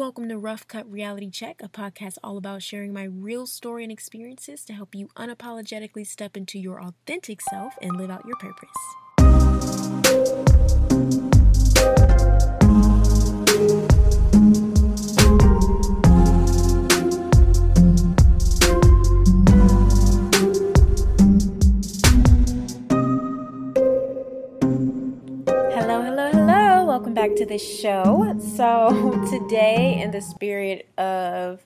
Welcome to Rough Cut Reality Check, a podcast all about sharing my real story and experiences to help you unapologetically step into your authentic self and live out your purpose. To the show. So, today, in the spirit of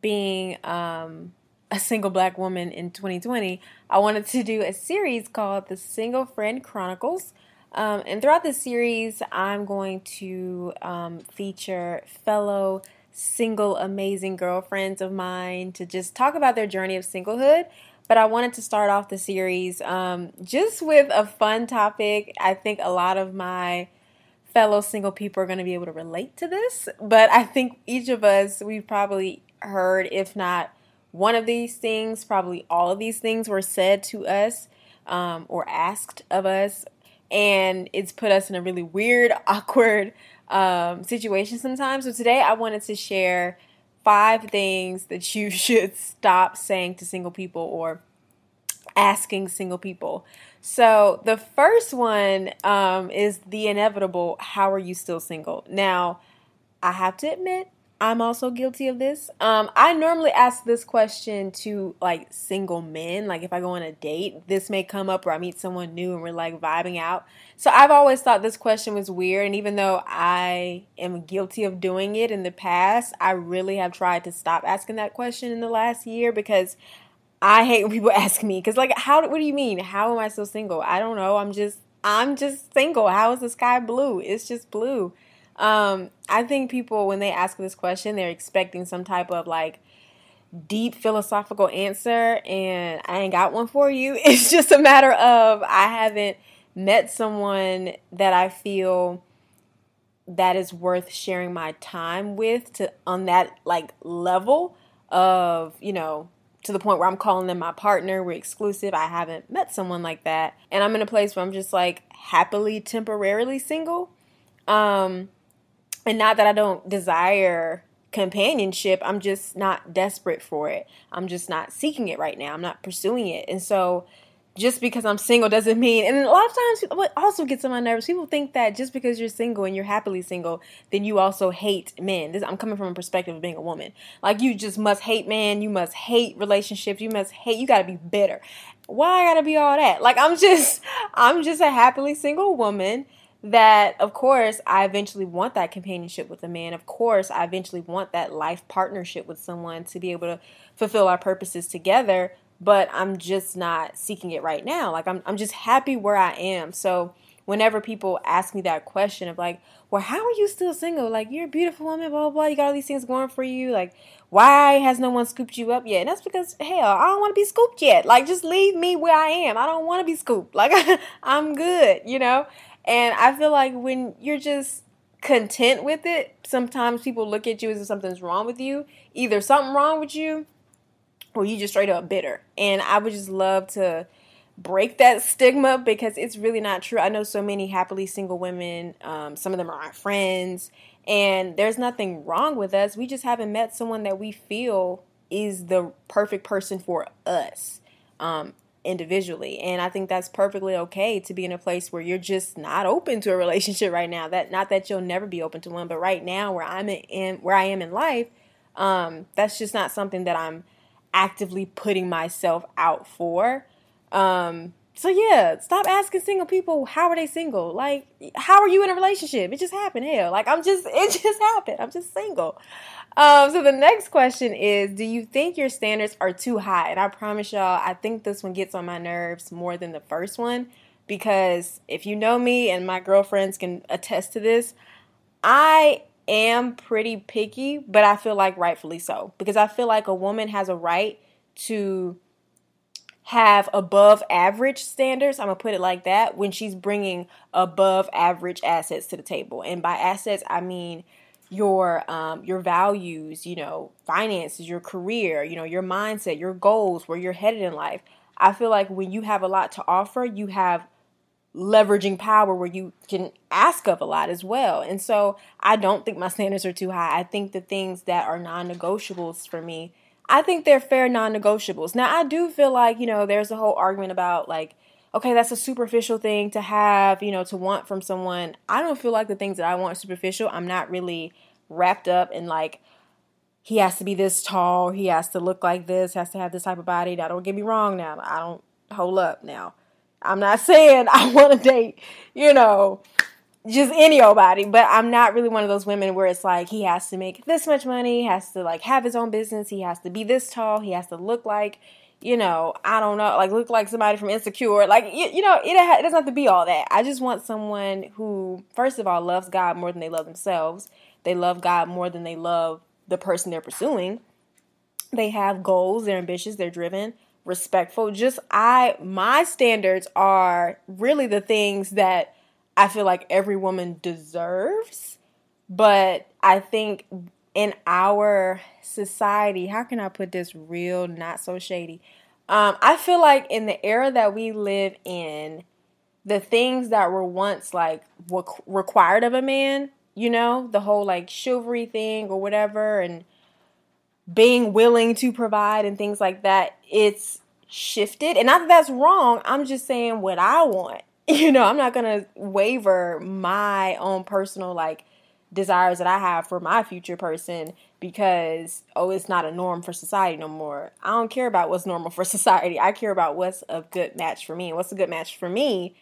being um, a single black woman in 2020, I wanted to do a series called The Single Friend Chronicles. Um, and throughout this series, I'm going to um, feature fellow single amazing girlfriends of mine to just talk about their journey of singlehood but I wanted to start off the series um, just with a fun topic. I think a lot of my fellow single people are going to be able to relate to this, but I think each of us, we've probably heard, if not one of these things, probably all of these things were said to us um, or asked of us, and it's put us in a really weird, awkward um, situation sometimes. So today I wanted to share five things that you should stop saying to single people or asking single people. So, the first one um, is the inevitable How are you still single? Now, I have to admit, I'm also guilty of this. Um, I normally ask this question to like single men. Like if I go on a date, this may come up, or I meet someone new and we're like vibing out. So I've always thought this question was weird. And even though I am guilty of doing it in the past, I really have tried to stop asking that question in the last year because I hate when people ask me. Because like, how? What do you mean? How am I still single? I don't know. I'm just I'm just single. How is the sky blue? It's just blue. Um, I think people, when they ask this question, they're expecting some type of like deep philosophical answer, and I ain't got one for you. It's just a matter of I haven't met someone that I feel that is worth sharing my time with to on that like level of you know to the point where I'm calling them my partner. We're exclusive. I haven't met someone like that. And I'm in a place where I'm just like happily temporarily single. Um and not that I don't desire companionship, I'm just not desperate for it. I'm just not seeking it right now. I'm not pursuing it. And so just because I'm single doesn't mean, and a lot of times, what also gets on my nerves, people think that just because you're single and you're happily single, then you also hate men. This, I'm coming from a perspective of being a woman. Like you just must hate men, you must hate relationships, you must hate, you gotta be bitter. Why I gotta be all that? Like I'm just, I'm just a happily single woman that of course I eventually want that companionship with a man. Of course, I eventually want that life partnership with someone to be able to fulfill our purposes together, but I'm just not seeking it right now. Like I'm I'm just happy where I am. So whenever people ask me that question of like, well, how are you still single? Like you're a beautiful woman, blah blah blah. You got all these things going for you. Like why has no one scooped you up yet? And that's because hell, I don't want to be scooped yet. Like just leave me where I am. I don't want to be scooped. Like I'm good, you know. And I feel like when you're just content with it, sometimes people look at you as if something's wrong with you. Either something wrong with you or you just straight up bitter. And I would just love to break that stigma because it's really not true. I know so many happily single women, um, some of them are our friends, and there's nothing wrong with us. We just haven't met someone that we feel is the perfect person for us. Um, individually and i think that's perfectly okay to be in a place where you're just not open to a relationship right now that not that you'll never be open to one but right now where i'm in where i am in life um, that's just not something that i'm actively putting myself out for. Um, so yeah stop asking single people how are they single? Like how are you in a relationship? It just happened. Hell like i'm just it just happened. I'm just single. Um, so the next question is Do you think your standards are too high? And I promise y'all, I think this one gets on my nerves more than the first one because if you know me and my girlfriends can attest to this, I am pretty picky, but I feel like rightfully so because I feel like a woman has a right to have above average standards. I'm gonna put it like that when she's bringing above average assets to the table. And by assets, I mean your um, your values, you know, finances, your career, you know, your mindset, your goals, where you're headed in life. I feel like when you have a lot to offer, you have leveraging power where you can ask of a lot as well. And so I don't think my standards are too high. I think the things that are non negotiables for me, I think they're fair non negotiables. Now, I do feel like, you know, there's a whole argument about like, okay, that's a superficial thing to have, you know, to want from someone. I don't feel like the things that I want are superficial. I'm not really wrapped up in like, he has to be this tall, he has to look like this, has to have this type of body. Now, don't get me wrong now. I don't hold up now. I'm not saying I want to date, you know, just anybody, but I'm not really one of those women where it's like he has to make this much money, he has to like have his own business, he has to be this tall, he has to look like, you know, I don't know, like look like somebody from Insecure. Like, you, you know, it, it doesn't have to be all that. I just want someone who, first of all, loves God more than they love themselves. They love God more than they love the person they're pursuing. They have goals, they're ambitious, they're driven respectful. Just I my standards are really the things that I feel like every woman deserves. But I think in our society, how can I put this real, not so shady? Um, I feel like in the era that we live in, the things that were once like required of a man, you know, the whole like chivalry thing or whatever, and being willing to provide and things like that, it's shifted. And not that that's wrong. I'm just saying what I want. You know, I'm not going to waver my own personal like desires that I have for my future person because oh it's not a norm for society no more. I don't care about what's normal for society. I care about what's a good match for me. And what's a good match for me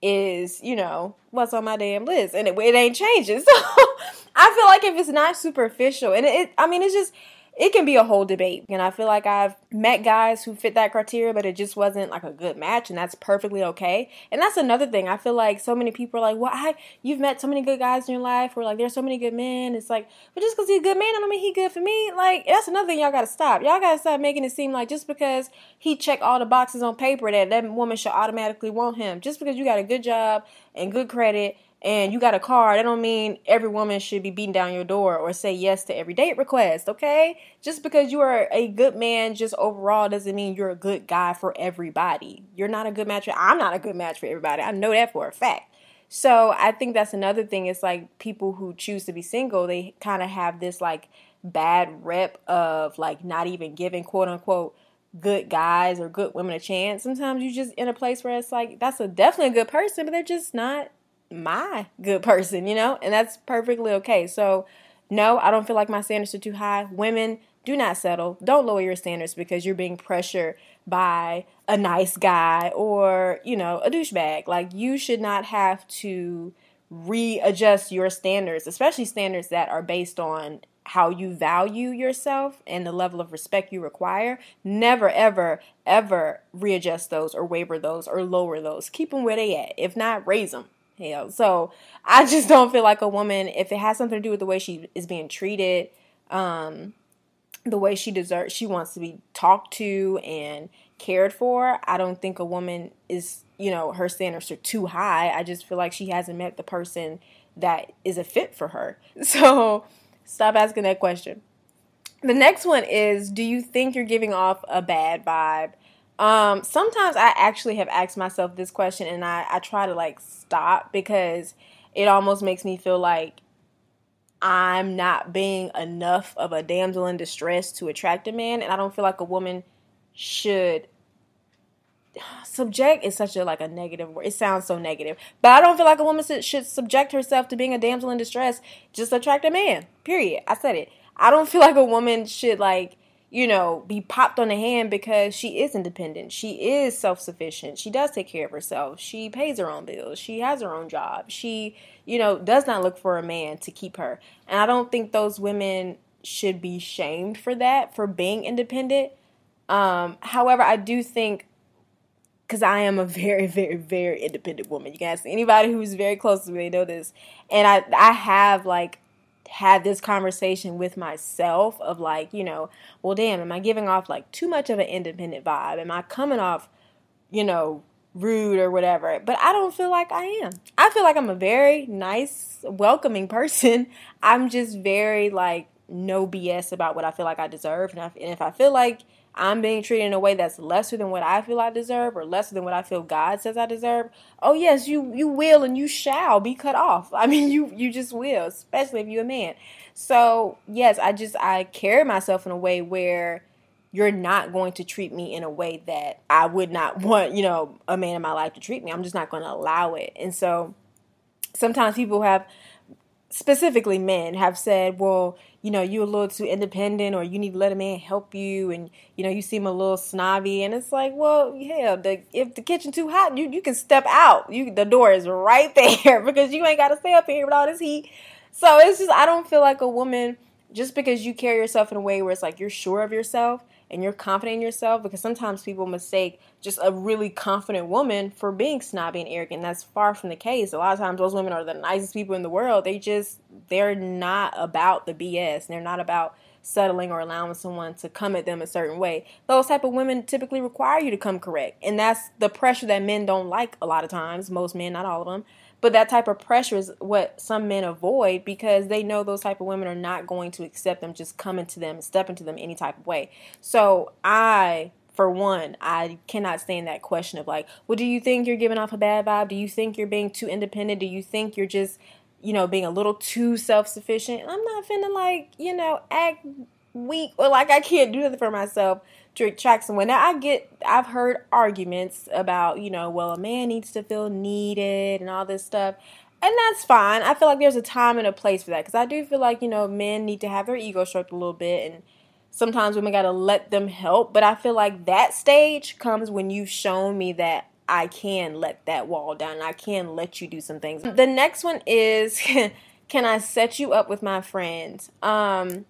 is, you know, what's on my damn list. And it, it ain't changing. So I feel like if it's not superficial and it, it I mean it's just it can be a whole debate. And I feel like I've met guys who fit that criteria, but it just wasn't like a good match, and that's perfectly okay. And that's another thing. I feel like so many people are like, "Well, I you've met so many good guys in your life," or like, "There's so many good men." It's like, but just because he's a good man, I don't mean he good for me. Like that's another thing y'all gotta stop. Y'all gotta stop making it seem like just because he checked all the boxes on paper that that woman should automatically want him. Just because you got a good job and good credit and you got a car, that don't mean every woman should be beating down your door or say yes to every date request, okay? Just because you are a good man just overall doesn't mean you're a good guy for everybody. You're not a good match. I'm not a good match for everybody. I know that for a fact. So I think that's another thing. It's like people who choose to be single, they kind of have this like bad rep of like not even giving quote unquote good guys or good women a chance. Sometimes you just in a place where it's like that's a definitely a good person, but they're just not my good person, you know, and that's perfectly okay. So, no, I don't feel like my standards are too high. Women, do not settle. Don't lower your standards because you're being pressured by a nice guy or, you know, a douchebag. Like, you should not have to readjust your standards, especially standards that are based on how you value yourself and the level of respect you require. Never, ever, ever readjust those or waver those or lower those. Keep them where they at. If not, raise them hell. So I just don't feel like a woman, if it has something to do with the way she is being treated, um, the way she deserves, she wants to be talked to and cared for. I don't think a woman is, you know, her standards are too high. I just feel like she hasn't met the person that is a fit for her. So stop asking that question. The next one is Do you think you're giving off a bad vibe? Um, sometimes I actually have asked myself this question and I, I try to like stop because it almost makes me feel like I'm not being enough of a damsel in distress to attract a man. And I don't feel like a woman should subject is such a like a negative word. It sounds so negative, but I don't feel like a woman should subject herself to being a damsel in distress just attract a man. Period. I said it. I don't feel like a woman should like you know, be popped on the hand because she is independent. She is self sufficient. She does take care of herself. She pays her own bills. She has her own job. She, you know, does not look for a man to keep her. And I don't think those women should be shamed for that, for being independent. Um, however, I do think because I am a very, very, very independent woman. You can ask anybody who's very close to me, they know this. And I, I have like had this conversation with myself of like, you know, well, damn, am I giving off like too much of an independent vibe? Am I coming off, you know, rude or whatever? But I don't feel like I am. I feel like I'm a very nice, welcoming person. I'm just very like no BS about what I feel like I deserve. And, and if I feel like I'm being treated in a way that's lesser than what I feel I deserve or lesser than what I feel God says I deserve, oh yes, you you will and you shall be cut off. I mean, you you just will, especially if you're a man. So, yes, I just I carry myself in a way where you're not going to treat me in a way that I would not want, you know, a man in my life to treat me. I'm just not going to allow it. And so sometimes people have specifically men have said, well, you know, you're a little too independent or you need to let a man help you and, you know, you seem a little snobby. And it's like, well, yeah, the, if the kitchen too hot, you, you can step out. You The door is right there because you ain't got to stay up here with all this heat. So it's just, I don't feel like a woman, just because you carry yourself in a way where it's like you're sure of yourself and you're confident in yourself because sometimes people mistake just a really confident woman for being snobby and arrogant. That's far from the case. A lot of times those women are the nicest people in the world. They just they're not about the BS. They're not about settling or allowing someone to come at them a certain way. Those type of women typically require you to come correct. And that's the pressure that men don't like a lot of times. Most men, not all of them. But that type of pressure is what some men avoid because they know those type of women are not going to accept them just coming to them, stepping to them any type of way. So I for one, I cannot stand that question of like, well, do you think you're giving off a bad vibe? Do you think you're being too independent? Do you think you're just, you know, being a little too self sufficient? I'm not finna like, you know, act weak or like I can't do nothing for myself someone. Now I get I've heard arguments about, you know, well a man needs to feel needed and all this stuff. And that's fine. I feel like there's a time and a place for that because I do feel like, you know, men need to have their ego stroked a little bit and sometimes women got to let them help, but I feel like that stage comes when you've shown me that I can let that wall down I can let you do some things. The next one is can I set you up with my friends? Um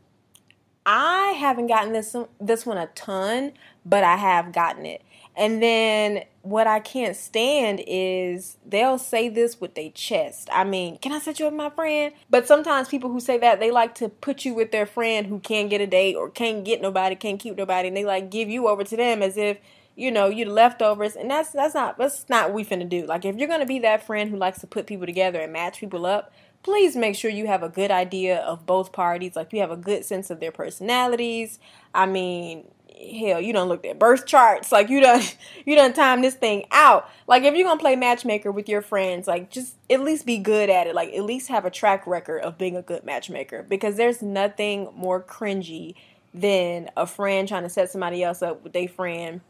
I haven't gotten this this one a ton, but I have gotten it. And then what I can't stand is they'll say this with their chest. I mean, can I set you up with my friend? But sometimes people who say that they like to put you with their friend who can't get a date or can't get nobody, can't keep nobody, and they like give you over to them as if you know you're the leftovers. And that's that's not that's not what we finna do. Like if you're gonna be that friend who likes to put people together and match people up, please make sure you have a good idea of both parties. Like you have a good sense of their personalities. I mean, hell, you don't look at birth charts. Like you don't you don't time this thing out. Like if you're gonna play matchmaker with your friends, like just at least be good at it. Like at least have a track record of being a good matchmaker. Because there's nothing more cringy than a friend trying to set somebody else up with their friend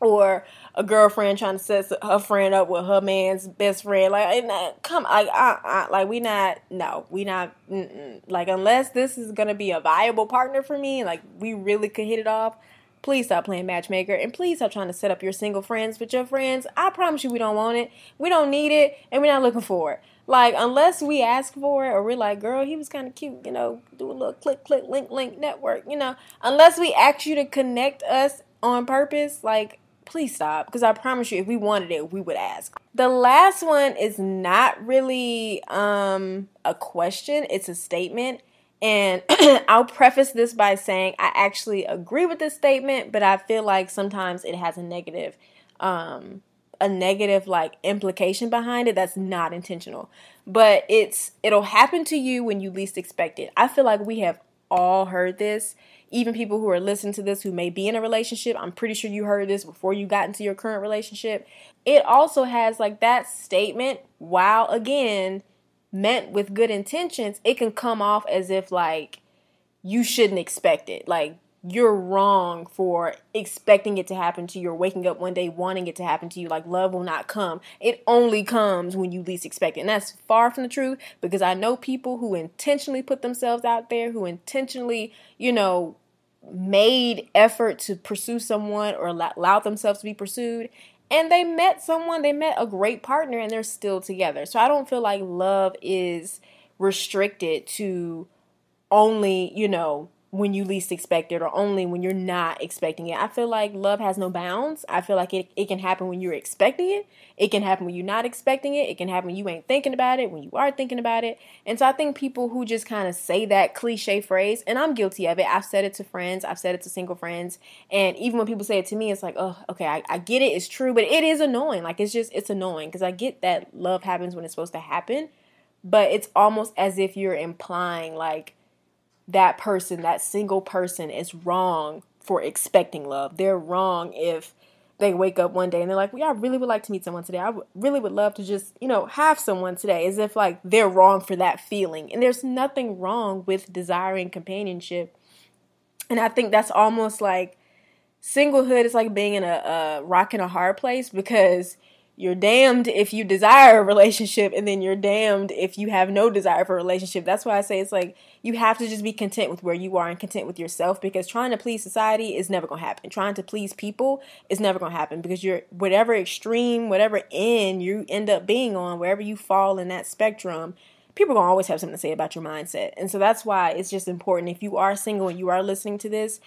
or a girlfriend trying to set her friend up with her man's best friend. Like, uh, come, like, I, like we not, no, we not, like, unless this is gonna be a viable partner for me, like, we really could hit it off. Please stop playing matchmaker and please stop trying to set up your single friends with your friends. I promise you, we don't want it, we don't need it, and we're not looking for it. Like, unless we ask for it or we're like, girl, he was kind of cute, you know, do a little click, click, link, link network, you know, unless we ask you to connect us on purpose, like, please stop because I promise you if we wanted it we would ask. The last one is not really um a question, it's a statement. And I'll preface this by saying I actually agree with this statement, but I feel like sometimes it has a negative um a negative like implication behind it that's not intentional. But it's it'll happen to you when you least expect it. I feel like we have all heard this even people who are listening to this who may be in a relationship, I'm pretty sure you heard this before you got into your current relationship. It also has like that statement, while again meant with good intentions, it can come off as if like you shouldn't expect it. Like you're wrong for expecting it to happen to you or waking up one day wanting it to happen to you. Like love will not come. It only comes when you least expect it. And that's far from the truth because I know people who intentionally put themselves out there, who intentionally, you know, made effort to pursue someone or allowed themselves to be pursued and they met someone they met a great partner and they're still together. So i don't feel like love is restricted to only you know when you least expect it or only when you're not expecting it. I feel like love has no bounds. I feel like it, it can happen when you're expecting it. It can happen when you're not expecting it. It can happen when you ain't thinking about it, when you are thinking about it. And so I think people who just kind of say that cliche phrase, and I'm guilty of it. I've said it to friends, I've said it to single friends. And even when people say it to me, it's like, oh, okay, I, I get it. It's true, but it is annoying. Like it's just, it's annoying because I get that love happens when it's supposed to happen. But it's almost as if you're implying like, that person, that single person, is wrong for expecting love. They're wrong if they wake up one day and they're like, "Yeah, I really would like to meet someone today. I w- really would love to just, you know, have someone today." As if like they're wrong for that feeling. And there's nothing wrong with desiring companionship. And I think that's almost like singlehood is like being in a, a rock and a hard place because you're damned if you desire a relationship and then you're damned if you have no desire for a relationship. That's why I say it's like you have to just be content with where you are and content with yourself because trying to please society is never going to happen. Trying to please people is never going to happen because you're whatever extreme, whatever end you end up being on, wherever you fall in that spectrum, people are going to always have something to say about your mindset. And so that's why it's just important if you are single and you are listening to this,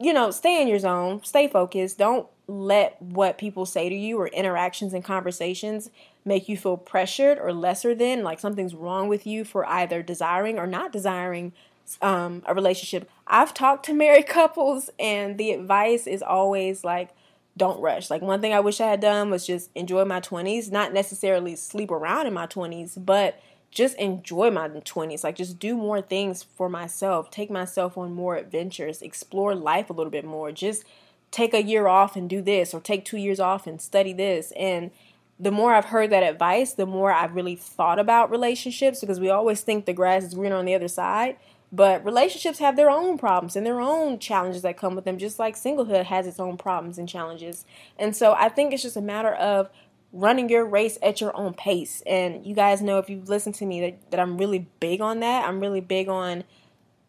you know, stay in your zone, stay focused. Don't let what people say to you or interactions and conversations make you feel pressured or lesser than, like something's wrong with you for either desiring or not desiring um, a relationship. I've talked to married couples, and the advice is always like, don't rush. Like, one thing I wish I had done was just enjoy my 20s, not necessarily sleep around in my 20s, but just enjoy my 20s like just do more things for myself take myself on more adventures explore life a little bit more just take a year off and do this or take 2 years off and study this. And the more I've heard that advice the more I've really thought about relationships because we always think the grass is greener on the other side. But relationships have their own problems and their own challenges that come with them just like singlehood has its own problems and challenges. And so I think it's just a matter of running your race at your own pace. And you guys know if you've listened to me that, that I'm really big on that. I'm really big on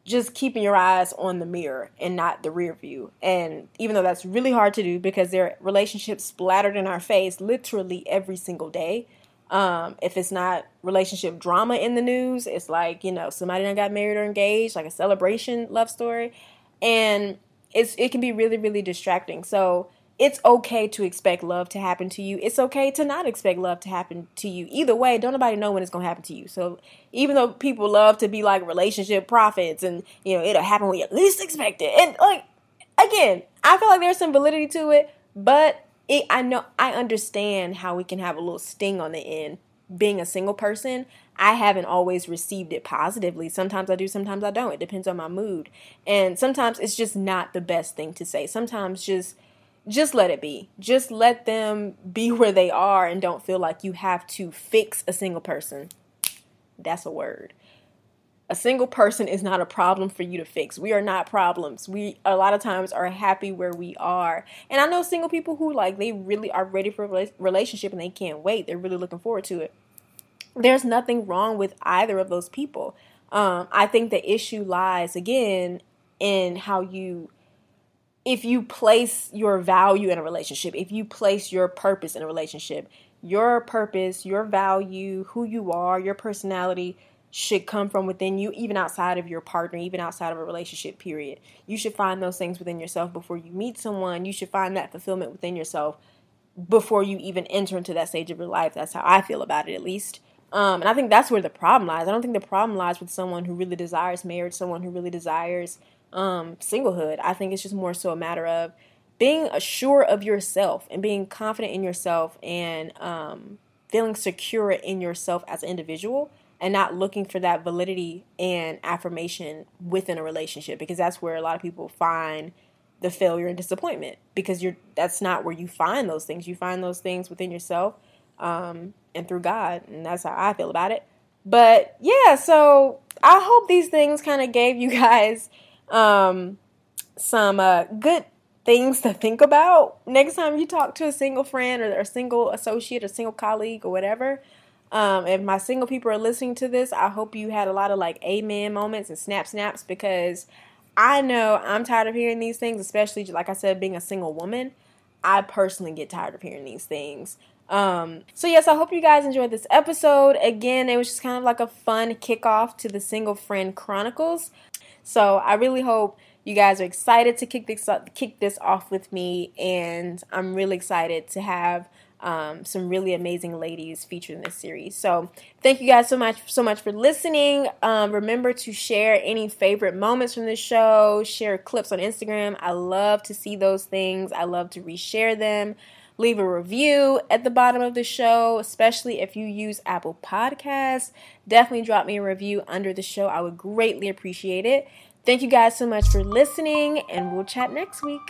just keeping your eyes on the mirror and not the rear view. And even though that's really hard to do because there are relationships splattered in our face literally every single day. Um, if it's not relationship drama in the news, it's like, you know, somebody that got married or engaged, like a celebration love story. And it's it can be really, really distracting. So it's okay to expect love to happen to you. It's okay to not expect love to happen to you. Either way, don't nobody know when it's gonna happen to you. So even though people love to be like relationship prophets and you know it'll happen when you least expect it, and like again, I feel like there's some validity to it, but it, I know I understand how we can have a little sting on the end. Being a single person, I haven't always received it positively. Sometimes I do, sometimes I don't. It depends on my mood, and sometimes it's just not the best thing to say. Sometimes just just let it be. Just let them be where they are and don't feel like you have to fix a single person. That's a word. A single person is not a problem for you to fix. We are not problems. We a lot of times are happy where we are. And I know single people who like they really are ready for a relationship and they can't wait. They're really looking forward to it. There's nothing wrong with either of those people. Um, I think the issue lies again in how you if you place your value in a relationship, if you place your purpose in a relationship, your purpose, your value, who you are, your personality should come from within you, even outside of your partner, even outside of a relationship, period. You should find those things within yourself before you meet someone. You should find that fulfillment within yourself before you even enter into that stage of your life. That's how I feel about it, at least. Um, and I think that's where the problem lies. I don't think the problem lies with someone who really desires marriage, someone who really desires um, singlehood. I think it's just more so a matter of being assured of yourself and being confident in yourself and um, feeling secure in yourself as an individual and not looking for that validity and affirmation within a relationship because that's where a lot of people find the failure and disappointment because you're that's not where you find those things you find those things within yourself um, and through god and that's how i feel about it but yeah so i hope these things kind of gave you guys um, some uh, good things to think about next time you talk to a single friend or a single associate or single colleague or whatever. Um, if my single people are listening to this, I hope you had a lot of like amen moments and snap snaps because I know I'm tired of hearing these things, especially like I said, being a single woman. I personally get tired of hearing these things. Um, so yes, I hope you guys enjoyed this episode. Again, it was just kind of like a fun kickoff to the Single Friend Chronicles. So I really hope you guys are excited to kick this kick this off with me, and I'm really excited to have um, some really amazing ladies featured in this series. So thank you guys so much so much for listening. Um, remember to share any favorite moments from the show. Share clips on Instagram. I love to see those things. I love to reshare them. Leave a review at the bottom of the show, especially if you use Apple Podcasts. Definitely drop me a review under the show. I would greatly appreciate it. Thank you guys so much for listening, and we'll chat next week.